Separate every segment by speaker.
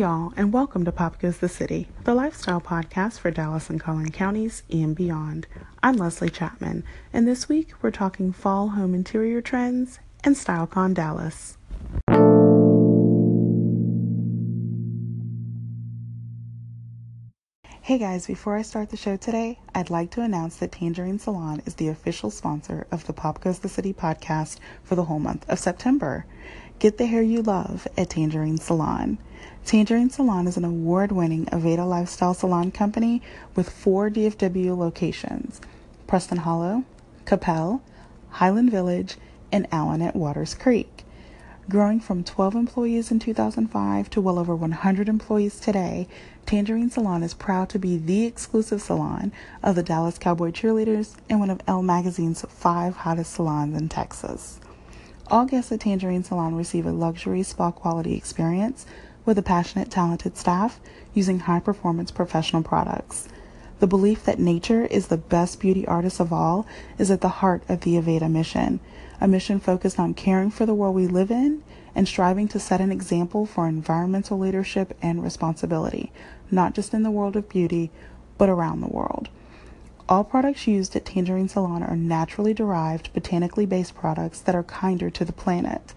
Speaker 1: y'all, and welcome to Pop Goes the City, the lifestyle podcast for Dallas and Collin counties and beyond. I'm Leslie Chapman, and this week we're talking fall home interior trends and StyleCon Dallas. Hey guys, before I start the show today, I'd like to announce that Tangerine Salon is the official sponsor of the Pop Goes the City podcast for the whole month of September. Get the hair you love at Tangerine Salon. Tangerine Salon is an award winning Aveda lifestyle salon company with four DFW locations Preston Hollow, Coppell, Highland Village, and Allen at Watters Creek. Growing from 12 employees in 2005 to well over 100 employees today, Tangerine Salon is proud to be the exclusive salon of the Dallas Cowboy Cheerleaders and one of Elle Magazine's five hottest salons in Texas. All guests at Tangerine Salon receive a luxury spa quality experience with a passionate, talented staff using high performance professional products. The belief that nature is the best beauty artist of all is at the heart of the Aveda mission, a mission focused on caring for the world we live in and striving to set an example for environmental leadership and responsibility, not just in the world of beauty, but around the world. All products used at Tangerine Salon are naturally derived, botanically based products that are kinder to the planet.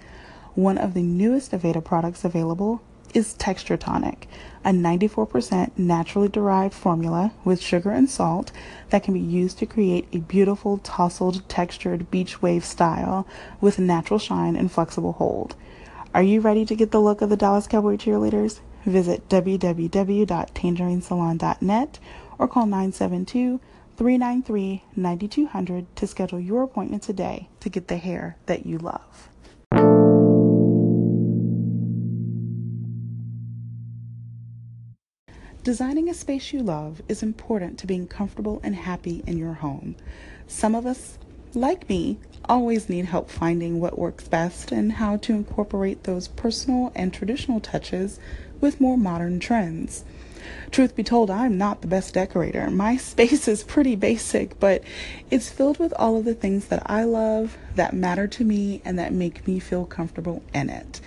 Speaker 1: One of the newest Aveda products available is Texture Tonic, a 94% naturally derived formula with sugar and salt that can be used to create a beautiful tousled textured beach wave style with natural shine and flexible hold. Are you ready to get the look of the Dallas Cowboy cheerleaders? Visit www.tangerinesalon.net or call 972 393 9200 to schedule your appointment today to get the hair that you love. Designing a space you love is important to being comfortable and happy in your home. Some of us, like me, always need help finding what works best and how to incorporate those personal and traditional touches with more modern trends. Truth be told, I'm not the best decorator. My space is pretty basic, but it's filled with all of the things that I love, that matter to me, and that make me feel comfortable in it.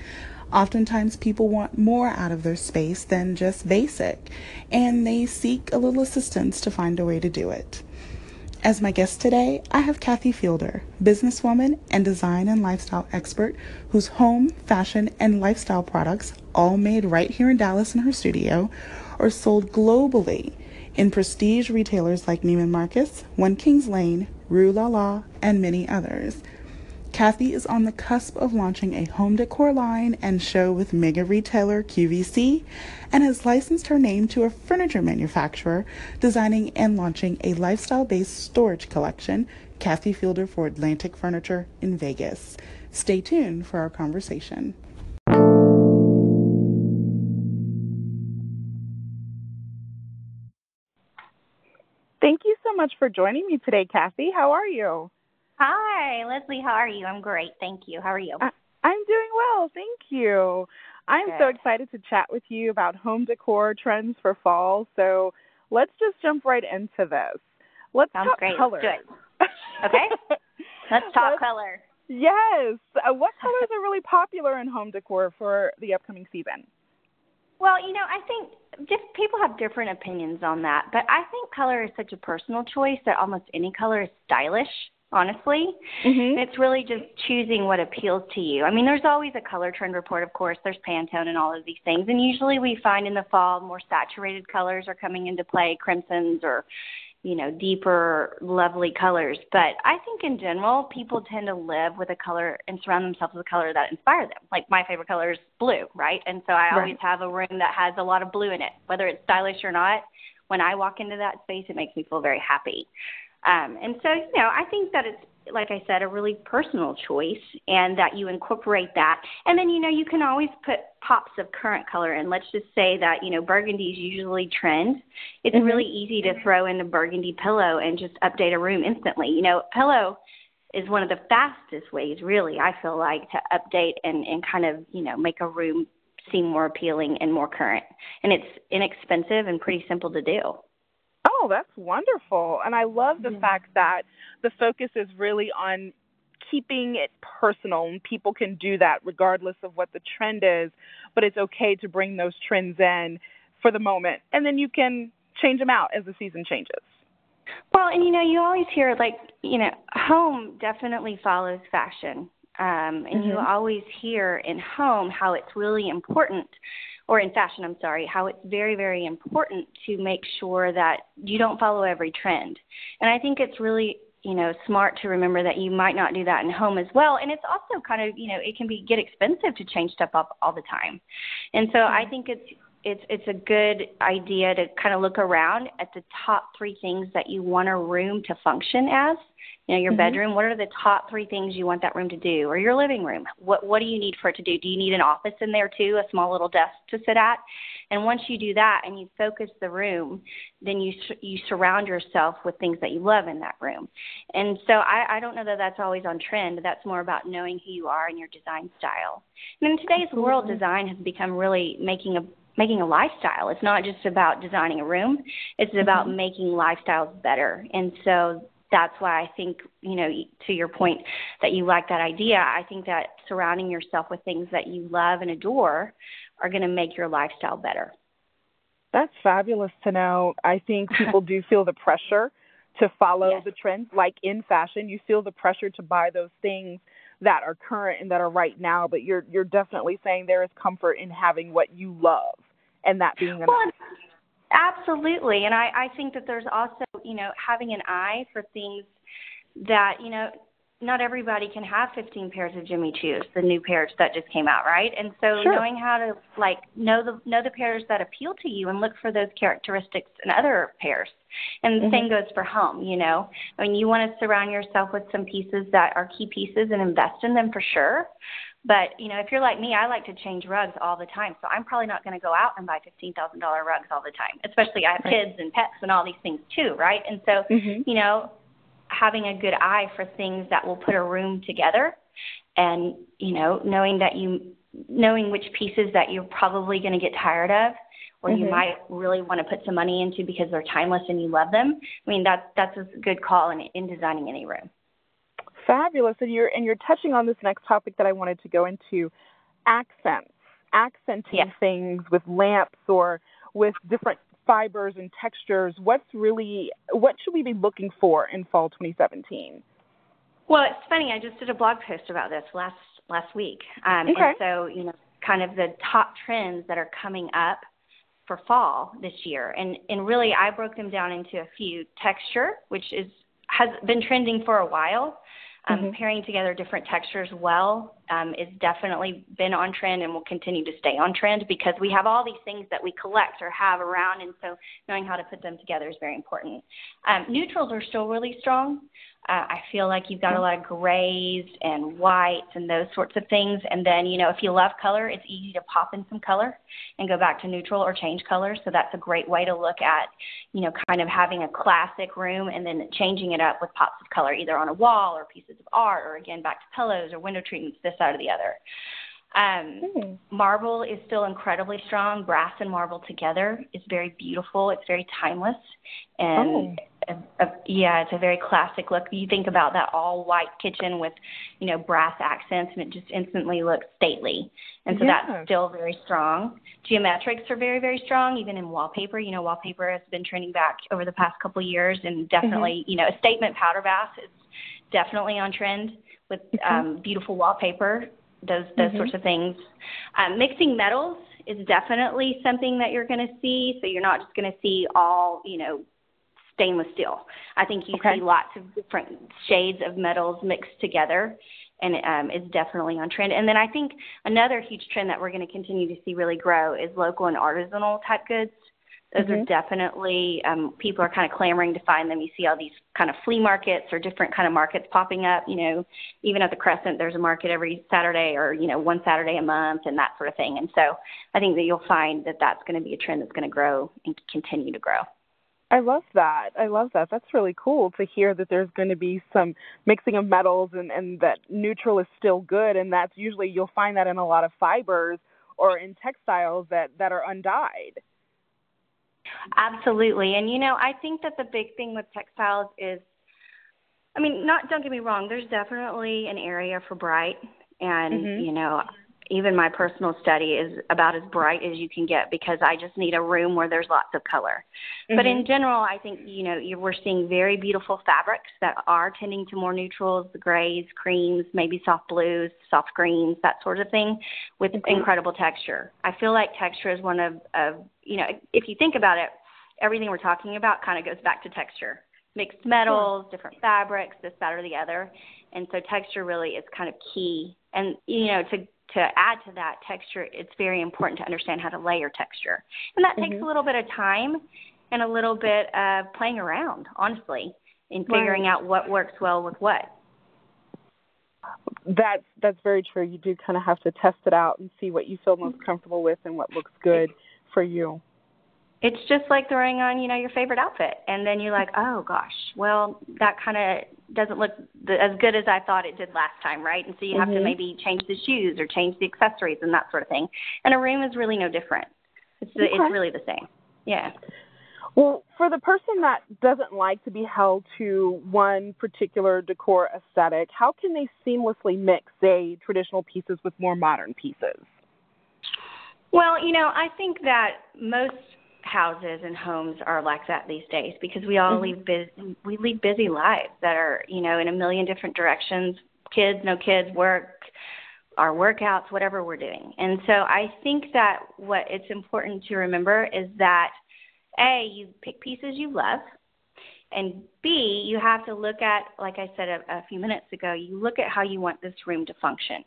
Speaker 1: Oftentimes, people want more out of their space than just basic, and they seek a little assistance to find a way to do it. As my guest today, I have Kathy Fielder, businesswoman and design and lifestyle expert whose home, fashion, and lifestyle products, all made right here in Dallas in her studio, are sold globally in prestige retailers like Neiman Marcus, One Kings Lane, Rue La La, and many others. Kathy is on the cusp of launching a home decor line and show with mega retailer QVC and has licensed her name to a furniture manufacturer designing and launching a lifestyle based storage collection, Kathy Fielder for Atlantic Furniture in Vegas. Stay tuned for our conversation. Thank you so much for joining me today, Kathy. How are you?
Speaker 2: Hi, Leslie. How are you? I'm great. Thank you. How are you? I,
Speaker 1: am doing well. Thank you. I'm Good. so excited to chat with you about home decor trends for fall. So let's just jump right into this. Let's
Speaker 2: Sounds
Speaker 1: talk
Speaker 2: great.
Speaker 1: color.
Speaker 2: Okay. let's talk let's, color.
Speaker 1: Yes. Uh, what colors are really popular in home decor for the upcoming season?
Speaker 2: Well, you know, I think just people have different opinions on that, but I think color is such a personal choice that almost any color is stylish honestly. Mm-hmm. It's really just choosing what appeals to you. I mean, there's always a color trend report, of course. There's Pantone and all of these things. And usually we find in the fall more saturated colors are coming into play, crimsons or, you know, deeper, lovely colors. But I think in general, people tend to live with a color and surround themselves with a color that inspires them. Like my favorite color is blue, right? And so I right. always have a room that has a lot of blue in it, whether it's stylish or not. When I walk into that space, it makes me feel very happy. Um, and so, you know, I think that it's, like I said, a really personal choice and that you incorporate that. And then, you know, you can always put pops of current color in. Let's just say that, you know, burgundy is usually trend. It's mm-hmm. really easy to throw in a burgundy pillow and just update a room instantly. You know, pillow is one of the fastest ways, really, I feel like, to update and, and kind of, you know, make a room seem more appealing and more current. And it's inexpensive and pretty simple to do.
Speaker 1: Oh, that's wonderful. And I love the yeah. fact that the focus is really on
Speaker 3: keeping it personal and people can do that regardless of what the trend is, but it's okay to bring those trends in for the moment and then you can change them out as the season changes.
Speaker 2: Well, and you know, you always hear like, you know, home definitely follows fashion. Um, and mm-hmm. you always hear in home how it's really important or in fashion, I'm sorry, how it's very, very important to make sure that you don't follow every trend. And I think it's really you know smart to remember that you might not do that in home as well and it's also kind of you know it can be get expensive to change stuff up all the time and so i mm-hmm. think it's it's it's a good idea to kind of look around at the top three things that you want a room to function as you know, your mm-hmm. bedroom, what are the top three things you want that room to do? Or your living room, what what do you need for it to do? Do you need an office in there too, a small little desk to sit at? And once you do that and you focus the room, then you you surround yourself with things that you love in that room. And so I, I don't know that that's always on trend. That's more about knowing who you are and your design style. And in today's Absolutely. world, design has become really making a making a lifestyle. It's not just about designing a room. It's about mm-hmm. making lifestyles better. And so that's why I think, you know, to your point that you like that idea, I think that surrounding yourself with things that you love and adore are going to make your lifestyle better.
Speaker 3: That's fabulous to know. I think people do feel the pressure to follow yes. the trends. Like in fashion, you feel the pressure to buy those things that are current and that are right now, but you're you're definitely saying there is comfort in having what you love and that being enough.
Speaker 2: Well, Absolutely. And I, I think that there's also, you know, having an eye for things that, you know, not everybody can have 15 pairs of Jimmy Choos, the new pairs that just came out, right? And so sure. knowing how to like know the know the pairs that appeal to you and look for those characteristics in other pairs. And the mm-hmm. same goes for home, you know. I mean, you want to surround yourself with some pieces that are key pieces and invest in them for sure. But you know, if you're like me, I like to change rugs all the time, so I'm probably not going to go out and buy fifteen thousand dollar rugs all the time. Especially I have right. kids and pets and all these things too, right? And so, mm-hmm. you know, having a good eye for things that will put a room together, and you know, knowing that you knowing which pieces that you're probably going to get tired of or mm-hmm. you might really want to put some money into because they're timeless and you love them. I mean, that's that's a good call in in designing any room
Speaker 3: fabulous. And you're and you're touching on this next topic that I wanted to go into, accents, accenting yes. things with lamps or with different fibers and textures. What's really what should we be looking for in fall 2017?
Speaker 2: Well, it's funny. I just did a blog post about this last last week. Um, okay. And so you know, kind of the top trends that are coming up for fall this year, and and really I broke them down into a few texture, which is has been trending for a while. Um, mm-hmm. Pairing together different textures well um, is definitely been on trend and will continue to stay on trend because we have all these things that we collect or have around, and so knowing how to put them together is very important. Um, neutrals are still really strong. Uh, I feel like you've got a lot of grays and whites and those sorts of things. And then, you know, if you love color, it's easy to pop in some color and go back to neutral or change colors. So that's a great way to look at, you know, kind of having a classic room and then changing it up with pops of color, either on a wall or pieces of art or again back to pillows or window treatments, this side or the other. Um, hmm. Marble is still incredibly strong. Brass and marble together is very beautiful. It's very timeless, and oh. a, a, yeah, it's a very classic look. You think about that all white kitchen with, you know, brass accents, and it just instantly looks stately. And so yeah. that's still very strong. Geometrics are very very strong, even in wallpaper. You know, wallpaper has been trending back over the past couple of years, and definitely, mm-hmm. you know, a statement powder bath is definitely on trend with mm-hmm. um, beautiful wallpaper those those mm-hmm. sorts of things. Um, mixing metals is definitely something that you're going to see. So you're not just going to see all you know stainless steel. I think you okay. see lots of different shades of metals mixed together, and um, it's definitely on trend. And then I think another huge trend that we're going to continue to see really grow is local and artisanal type goods. Those mm-hmm. are definitely um, people are kind of clamoring to find them. You see all these kind of flea markets or different kind of markets popping up. You know, even at the Crescent, there's a market every Saturday or you know one Saturday a month and that sort of thing. And so I think that you'll find that that's going to be a trend that's going to grow and continue to grow.
Speaker 3: I love that. I love that. That's really cool to hear that there's going to be some mixing of metals and, and that neutral is still good. And that's usually you'll find that in a lot of fibers or in textiles that, that are undyed.
Speaker 2: Absolutely. And you know, I think that the big thing with textiles is I mean, not don't get me wrong. There's definitely an area for bright, and mm-hmm. you know, even my personal study is about as bright as you can get because I just need a room where there's lots of color. Mm-hmm. But in general, I think you know you, we're seeing very beautiful fabrics that are tending to more neutrals, the grays, creams, maybe soft blues, soft greens, that sort of thing, with mm-hmm. incredible texture. I feel like texture is one of, of you know if you think about it, everything we're talking about kind of goes back to texture. Mixed metals, sure. different fabrics, this, that, or the other. And so texture really is kind of key. And you know, to to add to that texture, it's very important to understand how to layer texture. And that mm-hmm. takes a little bit of time and a little bit of playing around, honestly, in figuring right. out what works well with what.
Speaker 3: That's that's very true. You do kind of have to test it out and see what you feel most comfortable with and what looks good for you
Speaker 2: it's just like throwing on you know your favorite outfit and then you're like oh gosh well that kind of doesn't look as good as i thought it did last time right and so you mm-hmm. have to mm-hmm. maybe change the shoes or change the accessories and that sort of thing and a room is really no different it's okay. it's really the same yeah
Speaker 3: well for the person that doesn't like to be held to one particular decor aesthetic how can they seamlessly mix say traditional pieces with more modern pieces
Speaker 2: well, you know, I think that most houses and homes are like that these days because we all mm-hmm. lead busy, we lead busy lives that are you know in a million different directions kids no kids work our workouts whatever we're doing and so i think that what it's important to remember is that a you pick pieces you love and b you have to look at like i said a, a few minutes ago you look at how you want this room to function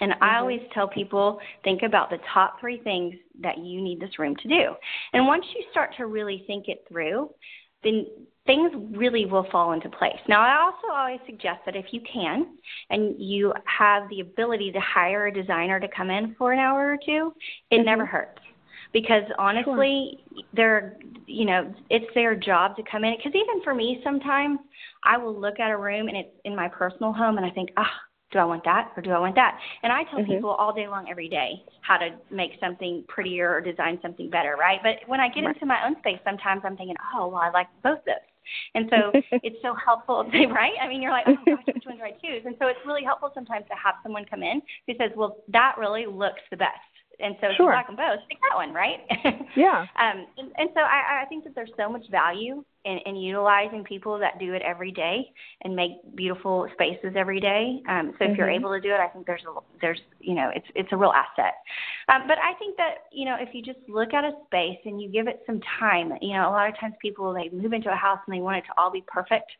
Speaker 2: and mm-hmm. I always tell people think about the top three things that you need this room to do. And once you start to really think it through, then things really will fall into place. Now, I also always suggest that if you can and you have the ability to hire a designer to come in for an hour or two, it mm-hmm. never hurts. Because honestly, sure. they're, you know, it's their job to come in. Because even for me, sometimes I will look at a room and it's in my personal home and I think, ah, oh, do I want that or do I want that? And I tell mm-hmm. people all day long, every day, how to make something prettier or design something better, right? But when I get right. into my own space, sometimes I'm thinking, oh, well, I like both those. And so it's so helpful, right? I mean, you're like, oh gosh, which one do I choose? And so it's really helpful sometimes to have someone come in who says, well, that really looks the best. And so sure. if you like them both, pick that one, right?
Speaker 3: yeah.
Speaker 2: um, and, and so I, I think that there's so much value in, in utilizing people that do it every day and make beautiful spaces every day. Um, so if mm-hmm. you're able to do it, I think there's a, there's you know it's it's a real asset. Um, but I think that you know if you just look at a space and you give it some time, you know a lot of times people they move into a house and they want it to all be perfect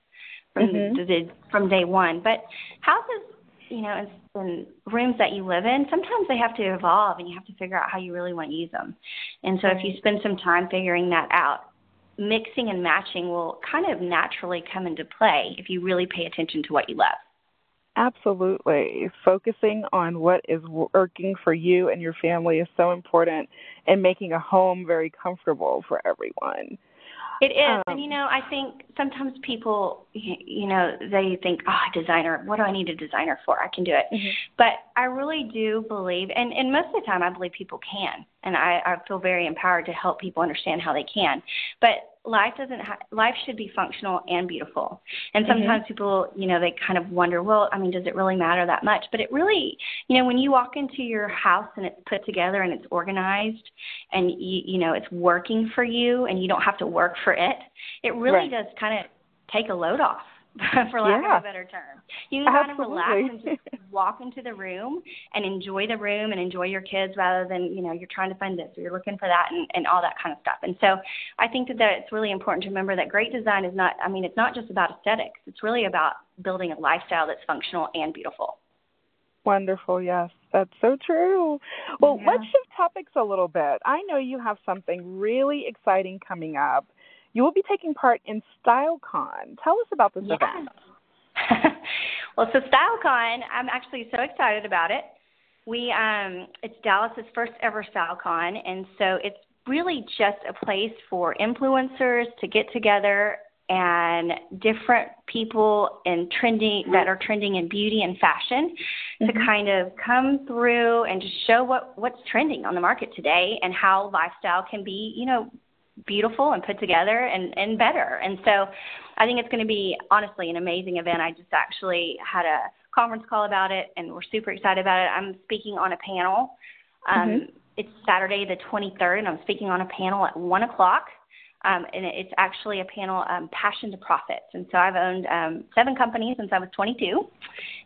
Speaker 2: from mm-hmm. the, the, from day one. But houses you know, in, in rooms that you live in, sometimes they have to evolve and you have to figure out how you really want to use them. And so if you spend some time figuring that out, mixing and matching will kind of naturally come into play if you really pay attention to what you love.
Speaker 3: Absolutely. Focusing on what is working for you and your family is so important and making a home very comfortable for everyone.
Speaker 2: It is, um, and you know, I think sometimes people, you know, they think, "Oh, designer, what do I need a designer for? I can do it." Mm-hmm. But I really do believe, and and most of the time, I believe people can, and I, I feel very empowered to help people understand how they can. But life doesn't ha- life should be functional and beautiful and mm-hmm. sometimes mm-hmm. people you know they kind of wonder well i mean does it really matter that much but it really you know when you walk into your house and it's put together and it's organized and you you know it's working for you and you don't have to work for it it really right. does kind of take a load off for lack yeah. of a better term. You can kind of relax and just walk into the room and enjoy the room and enjoy your kids rather than, you know, you're trying to find this or you're looking for that and, and all that kind of stuff. And so I think that, that it's really important to remember that great design is not, I mean, it's not just about aesthetics. It's really about building a lifestyle that's functional and beautiful.
Speaker 3: Wonderful, yes. That's so true. Well, yeah. let's shift topics a little bit. I know you have something really exciting coming up you will be taking part in StyleCon. Tell us about this
Speaker 2: yes.
Speaker 3: event.
Speaker 2: well, so StyleCon, I'm actually so excited about it. We um, it's Dallas's first ever StyleCon, and so it's really just a place for influencers to get together and different people in trending that are trending in beauty and fashion mm-hmm. to kind of come through and just show what what's trending on the market today and how lifestyle can be you know beautiful and put together and, and better. And so I think it's going to be honestly an amazing event. I just actually had a conference call about it, and we're super excited about it. I'm speaking on a panel. Um, mm-hmm. It's Saturday the 23rd, and I'm speaking on a panel at one o'clock. Um, and it's actually a panel, um, Passion to Profits. And so I've owned um, seven companies since I was 22.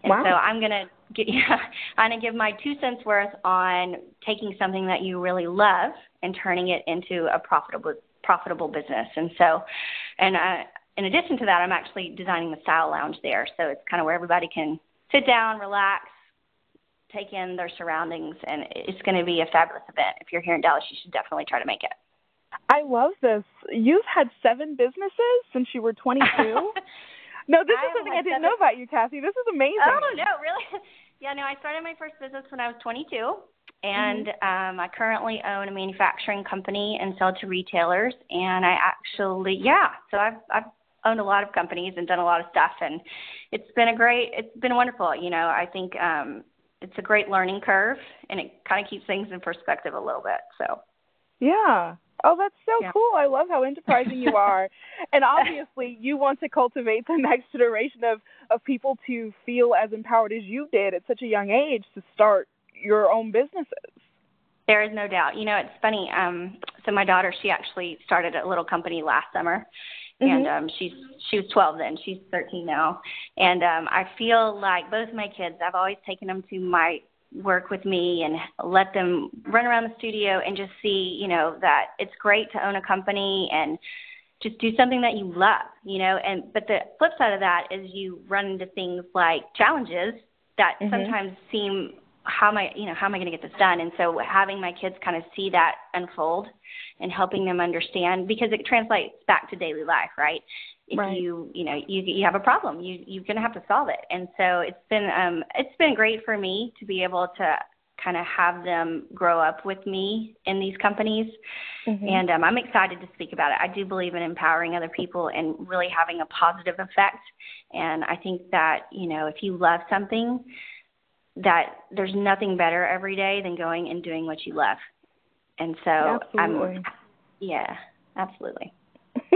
Speaker 2: And wow. so I'm going to get, yeah, I'm going to give my two cents worth on taking something that you really love and turning it into a profitable profitable business. And so, and uh, in addition to that, I'm actually designing the style lounge there. So it's kind of where everybody can sit down, relax, take in their surroundings, and it's going to be a fabulous event. If you're here in Dallas, you should definitely try to make it.
Speaker 3: I love this. You've had seven businesses since you were 22. no, this is something I didn't seven... know about you, Kathy. This is amazing.
Speaker 2: Oh no, really? Yeah, no. I started my first business when I was 22, and mm-hmm. um, I currently own a manufacturing company and sell to retailers. And I actually, yeah, so I've I've owned a lot of companies and done a lot of stuff, and it's been a great, it's been wonderful. You know, I think um, it's a great learning curve, and it kind of keeps things in perspective a little bit. So.
Speaker 3: Yeah, Oh, that's so yeah. cool. I love how enterprising you are. and obviously, you want to cultivate the next generation of, of people to feel as empowered as you did at such a young age to start your own businesses.
Speaker 2: There is no doubt. You know, it's funny. Um, so my daughter, she actually started a little company last summer, mm-hmm. and um, she's she was 12 then. She's 13 now, and um, I feel like both my kids. I've always taken them to my work with me and let them run around the studio and just see, you know, that it's great to own a company and just do something that you love, you know, and but the flip side of that is you run into things like challenges that mm-hmm. sometimes seem how am I, you know, how am I going to get this done? And so having my kids kind of see that unfold and helping them understand because it translates back to daily life, right? if right. you you know you you have a problem you you're going to have to solve it and so it's been um it's been great for me to be able to kind of have them grow up with me in these companies mm-hmm. and um I'm excited to speak about it I do believe in empowering other people and really having a positive effect and I think that you know if you love something that there's nothing better every day than going and doing what you love and so
Speaker 3: absolutely.
Speaker 2: I'm yeah absolutely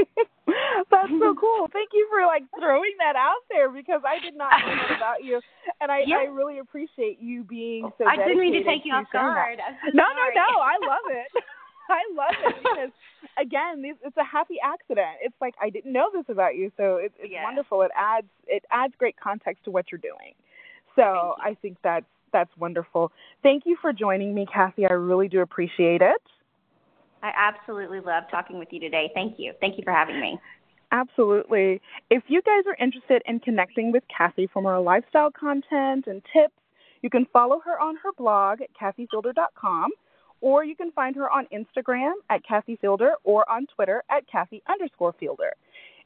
Speaker 3: That's so cool. Thank you for like throwing that out there because I did not know that about you, and I I really appreciate you being so.
Speaker 2: I didn't mean to take you off guard.
Speaker 3: no, no, no. I love it. I love it because again, it's a happy accident. It's like I didn't know this about you, so it's, it's yeah. wonderful. It adds it adds great context to what you're doing. So I think that's that's wonderful. Thank you for joining me, Kathy. I really do appreciate it.
Speaker 2: I absolutely love talking with you today. Thank you. Thank you for having me.
Speaker 3: Absolutely. If you guys are interested in connecting with Kathy for more lifestyle content and tips, you can follow her on her blog at kathyfielder.com, or you can find her on Instagram at kathyfielder or on Twitter at kathy underscore fielder.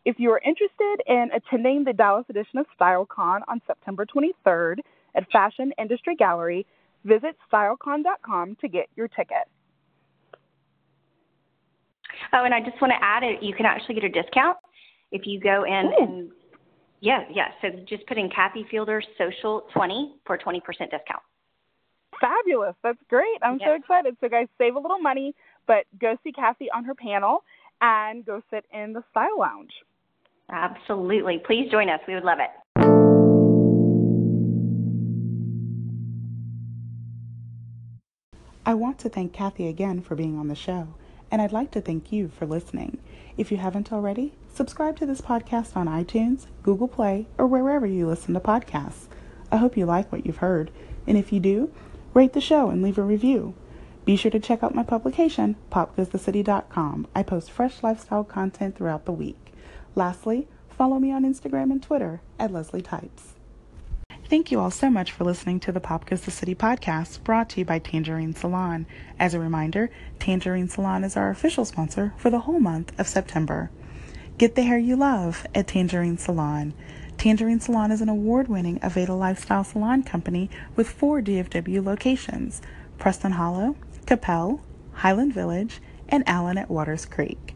Speaker 3: If you are interested in attending the Dallas edition of StyleCon on September 23rd at Fashion Industry Gallery, visit stylecon.com to get your ticket.
Speaker 2: Oh, and I just want to add it. You can actually get a discount if you go in Ooh. and yeah, yeah. So just put in Kathy Fielder Social 20 for 20% discount.
Speaker 3: Fabulous. That's great. I'm so excited. So guys, save a little money, but go see Kathy on her panel and go sit in the Style Lounge.
Speaker 2: Absolutely. Please join us. We would love it.
Speaker 1: I want to thank Kathy again for being on the show and I'd like to thank you for listening. If you haven't already, subscribe to this podcast on iTunes, Google Play, or wherever you listen to podcasts. I hope you like what you've heard, and if you do, rate the show and leave a review. Be sure to check out my publication, popgoesthecity.com. I post fresh lifestyle content throughout the week. Lastly, follow me on Instagram and Twitter at Leslie Types. Thank you all so much for listening to the Pop Goes the City podcast brought to you by Tangerine Salon. As a reminder, Tangerine Salon is our official sponsor for the whole month of September. Get the hair you love at Tangerine Salon. Tangerine Salon is an award winning Aveda lifestyle salon company with four DFW locations Preston Hollow, Coppell, Highland Village, and Allen at Watters Creek.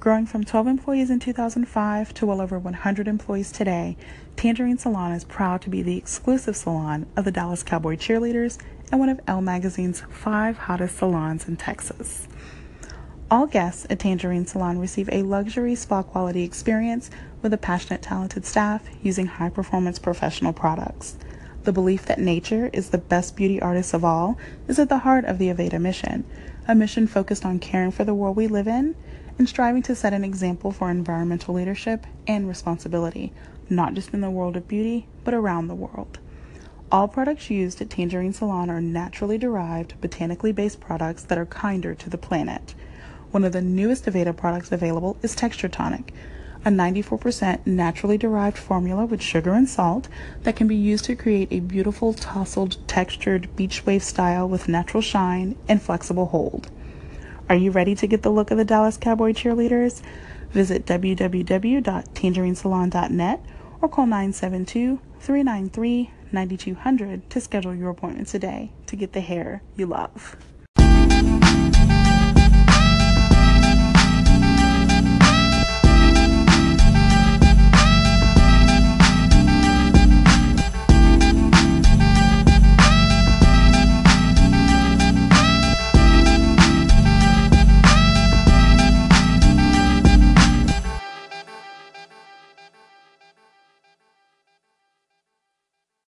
Speaker 1: Growing from 12 employees in 2005 to well over 100 employees today, Tangerine Salon is proud to be the exclusive salon of the Dallas Cowboy Cheerleaders and one of Elle Magazine's five hottest salons in Texas. All guests at Tangerine Salon receive a luxury spa quality experience with a passionate, talented staff using high performance professional products. The belief that nature is the best beauty artist of all is at the heart of the Aveda mission, a mission focused on caring for the world we live in and striving to set an example for environmental leadership and responsibility, not just in the world of beauty, but around the world. All products used at Tangerine Salon are naturally derived, botanically based products that are kinder to the planet. One of the newest Aveda products available is Texture Tonic, a 94% naturally derived formula with sugar and salt that can be used to create a beautiful tousled textured beach wave style with natural shine and flexible hold. Are you ready to get the look of the Dallas Cowboy cheerleaders? Visit www.tangerinesalon.net or call 972 393 9200 to schedule your appointment today to get the hair you love.